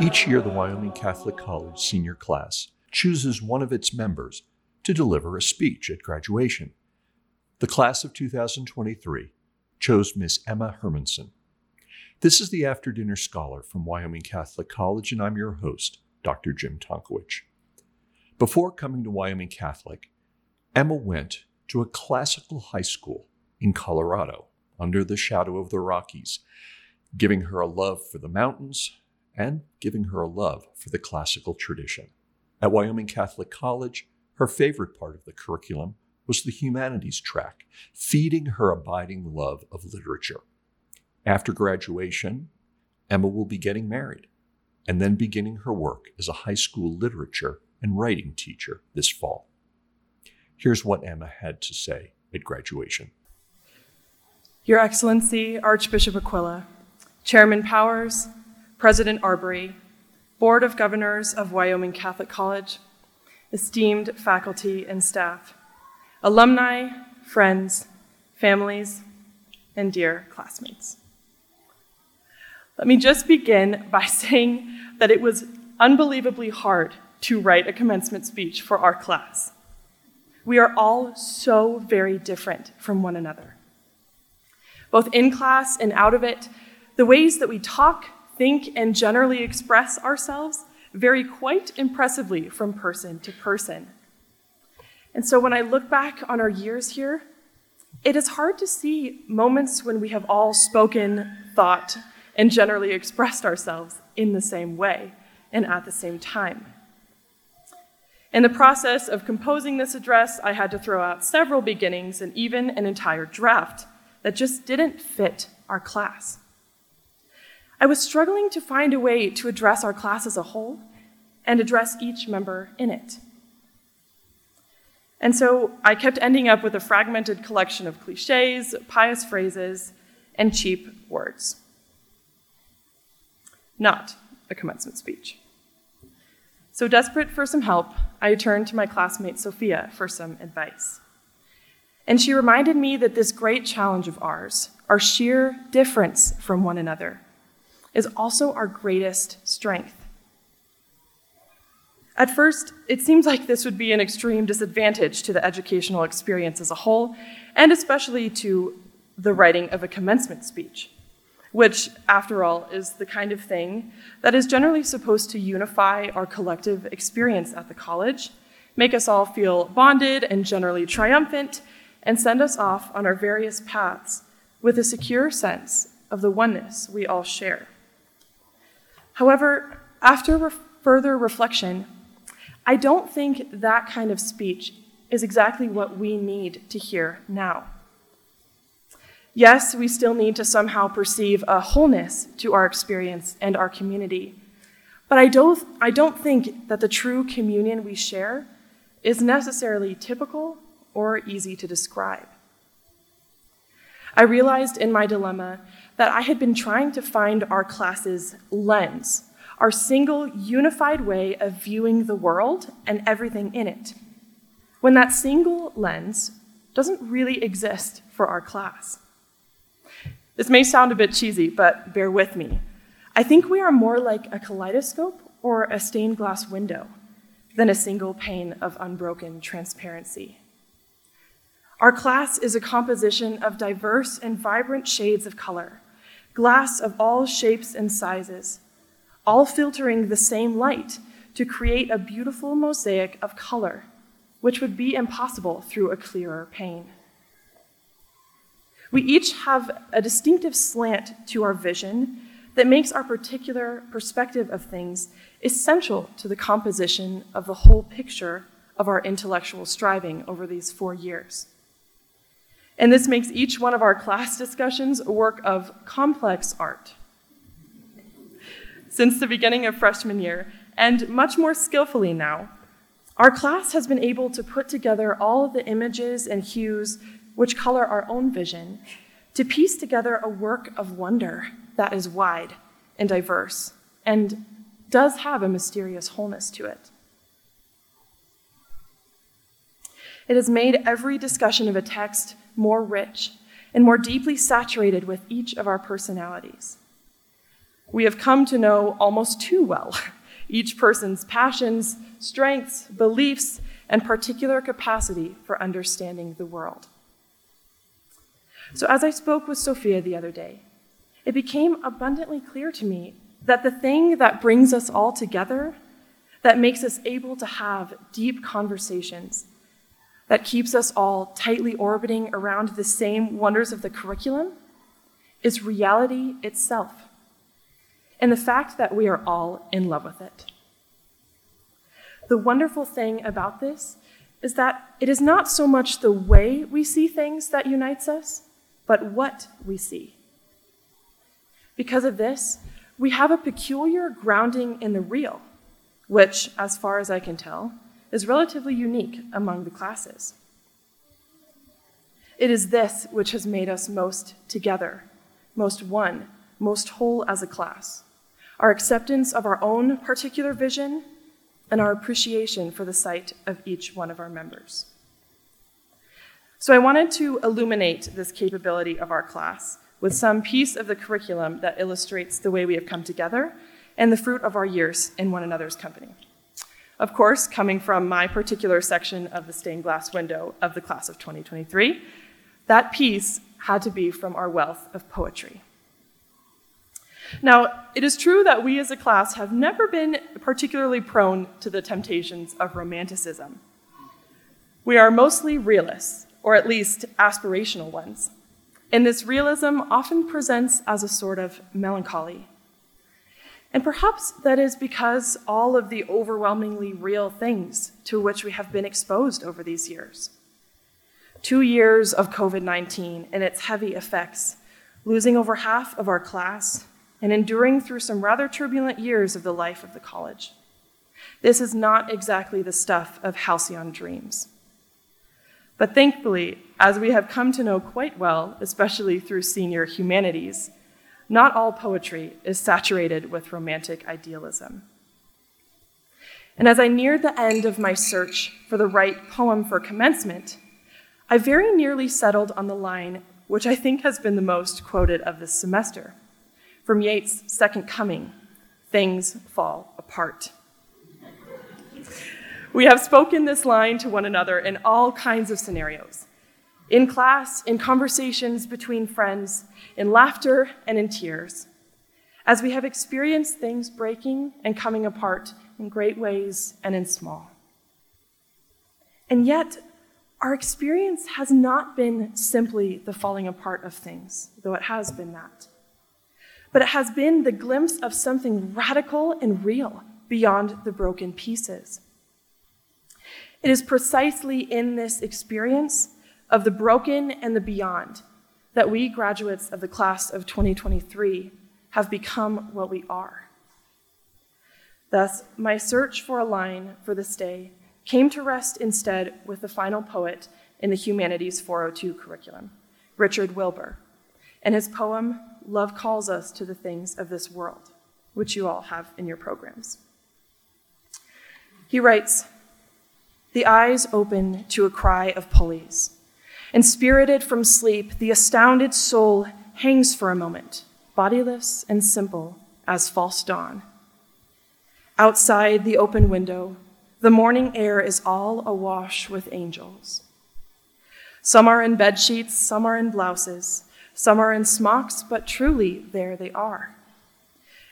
Each year, the Wyoming Catholic College senior class chooses one of its members to deliver a speech at graduation. The class of 2023 chose Miss Emma Hermanson. This is the After Dinner Scholar from Wyoming Catholic College, and I'm your host, Dr. Jim Tonkowich. Before coming to Wyoming Catholic, Emma went to a classical high school in Colorado under the shadow of the Rockies, giving her a love for the mountains and giving her a love for the classical tradition. At Wyoming Catholic College, her favorite part of the curriculum was the humanities track, feeding her abiding love of literature. After graduation, Emma will be getting married and then beginning her work as a high school literature and writing teacher this fall. Here's what Emma had to say at graduation. Your Excellency, Archbishop Aquila, Chairman Powers, President Arbery, Board of Governors of Wyoming Catholic College, esteemed faculty and staff, alumni, friends, families, and dear classmates. Let me just begin by saying that it was unbelievably hard to write a commencement speech for our class. We are all so very different from one another. Both in class and out of it, the ways that we talk, think, and generally express ourselves vary quite impressively from person to person. And so when I look back on our years here, it is hard to see moments when we have all spoken, thought, and generally expressed ourselves in the same way and at the same time. In the process of composing this address, I had to throw out several beginnings and even an entire draft that just didn't fit our class. I was struggling to find a way to address our class as a whole and address each member in it. And so I kept ending up with a fragmented collection of cliches, pious phrases, and cheap words. Not a commencement speech. So, desperate for some help, I turned to my classmate Sophia for some advice. And she reminded me that this great challenge of ours, our sheer difference from one another, is also our greatest strength. At first, it seems like this would be an extreme disadvantage to the educational experience as a whole, and especially to the writing of a commencement speech which, after all, is the kind of thing that is generally supposed to unify our collective experience at the college, make us all feel bonded and generally triumphant, and send us off on our various paths with a secure sense of the oneness we all share. However, after re- further reflection, I don't think that kind of speech is exactly what we need to hear now. Yes, we still need to somehow perceive a wholeness to our experience and our community. But I don't, I don't think that the true communion we share is necessarily typical or easy to describe. I realized in my dilemma that I had been trying to find our class's lens, our single unified way of viewing the world and everything in it, when that single lens doesn't really exist for our class. This may sound a bit cheesy, but bear with me. I think we are more like a kaleidoscope or a stained glass window than a single pane of unbroken transparency. Our class is a composition of diverse and vibrant shades of color, glass of all shapes and sizes, all filtering the same light to create a beautiful mosaic of color, which would be impossible through a clearer pane. We each have a distinctive slant to our vision that makes our particular perspective of things essential to the composition of the whole picture of our intellectual striving over these four years. And this makes each one of our class discussions a work of complex art. Since the beginning of freshman year, and much more skillfully now, our class has been able to put together all of the images and hues which color our own vision, to piece together a work of wonder that is wide and diverse and does have a mysterious wholeness to it. It has made every discussion of a text more rich and more deeply saturated with each of our personalities. We have come to know almost too well each person's passions, strengths, beliefs, and particular capacity for understanding the world. So, as I spoke with Sophia the other day, it became abundantly clear to me that the thing that brings us all together, that makes us able to have deep conversations, that keeps us all tightly orbiting around the same wonders of the curriculum, is reality itself, and the fact that we are all in love with it. The wonderful thing about this is that it is not so much the way we see things that unites us, but what we see. Because of this, we have a peculiar grounding in the real, which, as far as I can tell, is relatively unique among the classes. It is this which has made us most together, most one, most whole as a class. Our acceptance of our own particular vision and our appreciation for the sight of each one of our members. So, I wanted to illuminate this capability of our class with some piece of the curriculum that illustrates the way we have come together and the fruit of our years in one another's company. Of course, coming from my particular section of the stained glass window of the class of 2023, that piece had to be from our wealth of poetry. Now, it is true that we as a class have never been particularly prone to the temptations of romanticism. We are mostly realists, or at least aspirational ones. And this realism often presents as a sort of melancholy. And perhaps that is because all of the overwhelmingly real things to which we have been exposed over these years. Two years of COVID 19 and its heavy effects, losing over half of our class, and enduring through some rather turbulent years of the life of the college. This is not exactly the stuff of halcyon dreams. But thankfully, as we have come to know quite well, especially through senior humanities, not all poetry is saturated with romantic idealism. And as I neared the end of my search for the right poem for commencement, I very nearly settled on the line which I think has been the most quoted of this semester from Yeats' Second Coming Things Fall Apart. We have spoken this line to one another in all kinds of scenarios in class, in conversations between friends, in laughter and in tears, as we have experienced things breaking and coming apart in great ways and in small. And yet, our experience has not been simply the falling apart of things, though it has been that but it has been the glimpse of something radical and real beyond the broken pieces. It is precisely in this experience of the broken and the beyond that we graduates of the class of 2023 have become what we are. Thus, my search for a line for this day came to rest instead with the final poet in the Humanities 402 curriculum, Richard Wilbur, and his poem, Love Calls Us to the Things of This World, which you all have in your programs. He writes The eyes open to a cry of pulleys, and spirited from sleep, the astounded soul hangs for a moment, bodiless and simple as false dawn. Outside the open window, the morning air is all awash with angels. Some are in bed sheets, some are in blouses. Some are in smocks, but truly there they are.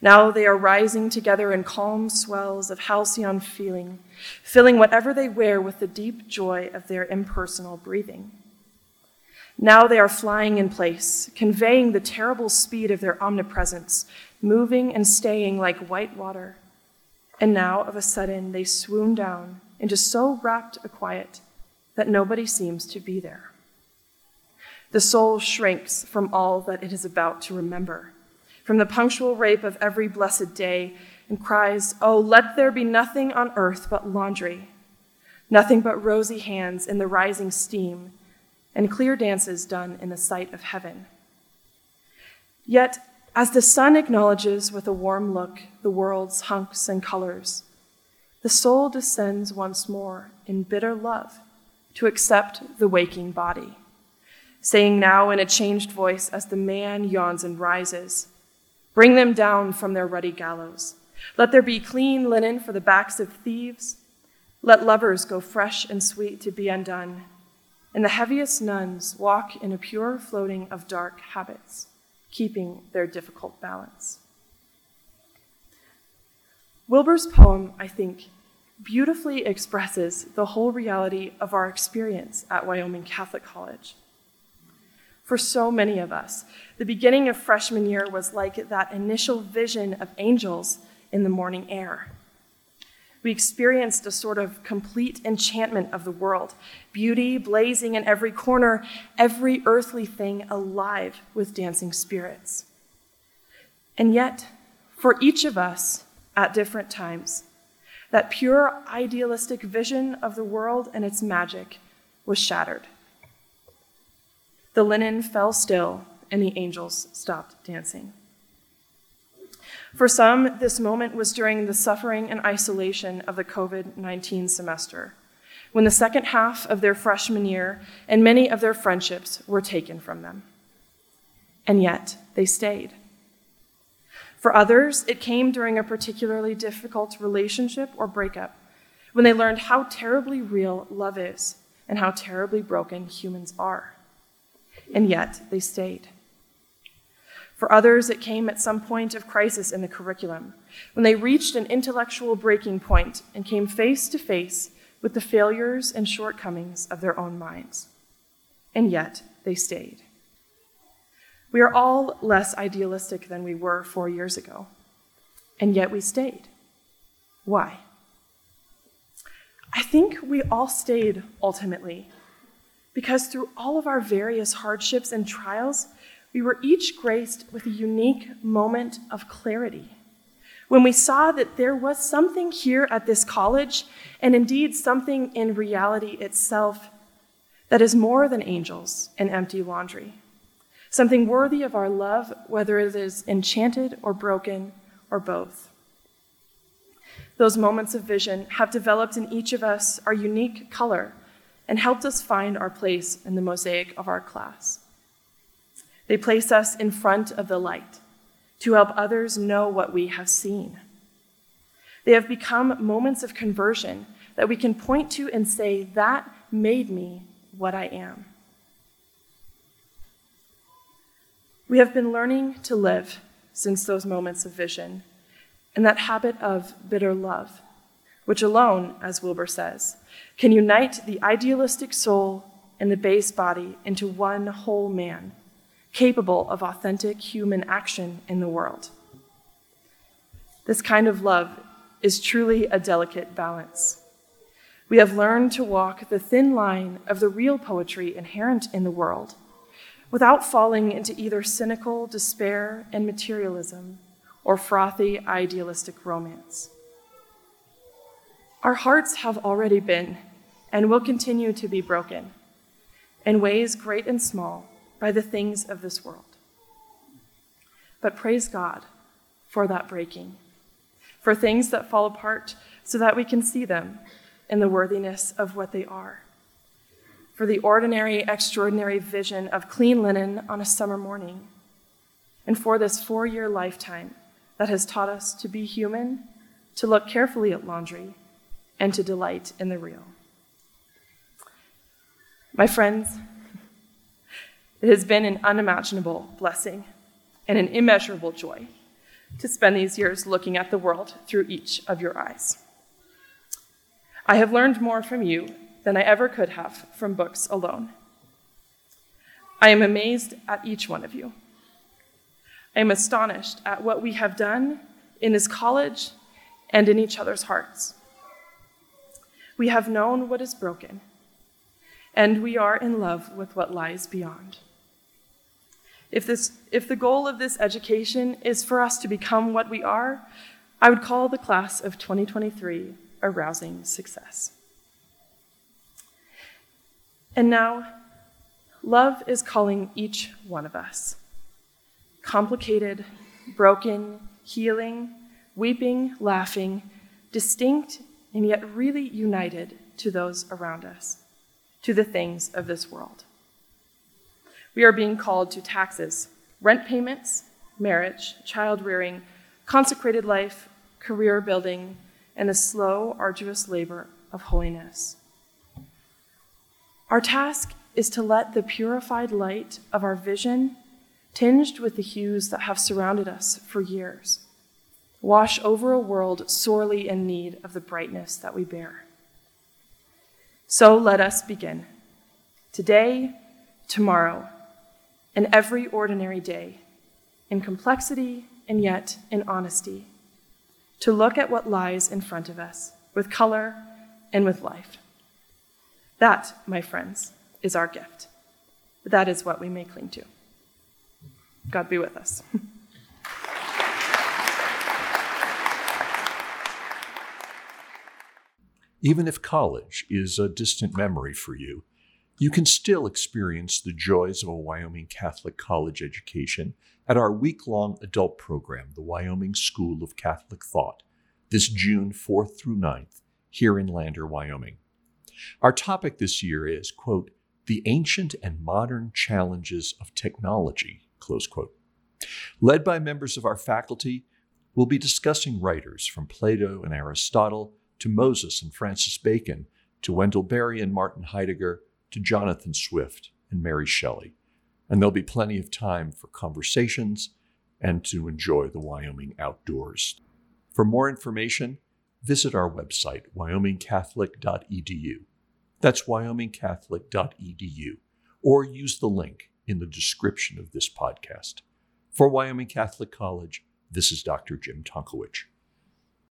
Now they are rising together in calm swells of halcyon feeling, filling whatever they wear with the deep joy of their impersonal breathing. Now they are flying in place, conveying the terrible speed of their omnipresence, moving and staying like white water. And now, of a sudden, they swoon down into so rapt a quiet that nobody seems to be there. The soul shrinks from all that it is about to remember, from the punctual rape of every blessed day, and cries, Oh, let there be nothing on earth but laundry, nothing but rosy hands in the rising steam, and clear dances done in the sight of heaven. Yet, as the sun acknowledges with a warm look the world's hunks and colors, the soul descends once more in bitter love to accept the waking body saying now in a changed voice as the man yawns and rises, Bring them down from their ruddy gallows. Let there be clean linen for the backs of thieves. Let lovers go fresh and sweet to be undone. And the heaviest nuns walk in a pure floating of dark habits, keeping their difficult balance. Wilbur's poem, I think, beautifully expresses the whole reality of our experience at Wyoming Catholic College. For so many of us, the beginning of freshman year was like that initial vision of angels in the morning air. We experienced a sort of complete enchantment of the world, beauty blazing in every corner, every earthly thing alive with dancing spirits. And yet, for each of us at different times, that pure idealistic vision of the world and its magic was shattered. The linen fell still, and the angels stopped dancing. For some, this moment was during the suffering and isolation of the COVID 19 semester, when the second half of their freshman year and many of their friendships were taken from them. And yet, they stayed. For others, it came during a particularly difficult relationship or breakup, when they learned how terribly real love is and how terribly broken humans are. And yet, they stayed. For others, it came at some point of crisis in the curriculum, when they reached an intellectual breaking point and came face to face with the failures and shortcomings of their own minds. And yet, they stayed. We are all less idealistic than we were four years ago, and yet we stayed. Why? I think we all stayed ultimately because through all of our various hardships and trials, we were each graced with a unique moment of clarity. When we saw that there was something here at this college, and indeed something in reality itself, that is more than angels and empty laundry. Something worthy of our love, whether it is enchanted or broken or both. Those moments of vision have developed in each of us our unique color and helped us find our place in the mosaic of our class. They place us in front of the light to help others know what we have seen. They have become moments of conversion that we can point to and say, That made me what I am. We have been learning to live since those moments of vision and that habit of bitter love, which alone, as Wilbur says, can unite the idealistic soul and the base body into one whole man capable of authentic human action in the world. This kind of love is truly a delicate balance. We have learned to walk the thin line of the real poetry inherent in the world without falling into either cynical despair and materialism or frothy idealistic romance. Our hearts have already been and will continue to be broken in ways great and small by the things of this world. But praise God for that breaking, for things that fall apart so that we can see them in the worthiness of what they are, for the ordinary, extraordinary vision of clean linen on a summer morning, and for this four year lifetime that has taught us to be human, to look carefully at laundry, and to delight in the real. My friends, it has been an unimaginable blessing and an immeasurable joy to spend these years looking at the world through each of your eyes. I have learned more from you than I ever could have from books alone. I am amazed at each one of you. I am astonished at what we have done in this college and in each other's hearts. We have known what is broken, and we are in love with what lies beyond. If, this, if the goal of this education is for us to become what we are, I would call the class of 2023 a rousing success. And now, love is calling each one of us. Complicated, broken, healing, weeping, laughing, distinct, and yet really united to those around us, to the things of this world. We are being called to taxes, rent payments, marriage, child rearing, consecrated life, career building, and the slow, arduous labor of holiness. Our task is to let the purified light of our vision, tinged with the hues that have surrounded us for years, wash over a world sorely in need of the brightness that we bear. So let us begin. Today, tomorrow, and every ordinary day, in complexity and yet in honesty, to look at what lies in front of us with color and with life. That, my friends, is our gift. That is what we may cling to. God be with us. Even if college is a distant memory for you, you can still experience the joys of a Wyoming Catholic college education at our week long adult program, the Wyoming School of Catholic Thought, this June 4th through 9th, here in Lander, Wyoming. Our topic this year is, quote, the ancient and modern challenges of technology, close quote. Led by members of our faculty, we'll be discussing writers from Plato and Aristotle to Moses and Francis Bacon, to Wendell Berry and Martin Heidegger, to Jonathan Swift and Mary Shelley. And there'll be plenty of time for conversations and to enjoy the Wyoming outdoors. For more information, visit our website, wyomingcatholic.edu. That's wyomingcatholic.edu, or use the link in the description of this podcast. For Wyoming Catholic College, this is Dr. Jim Tonkowich.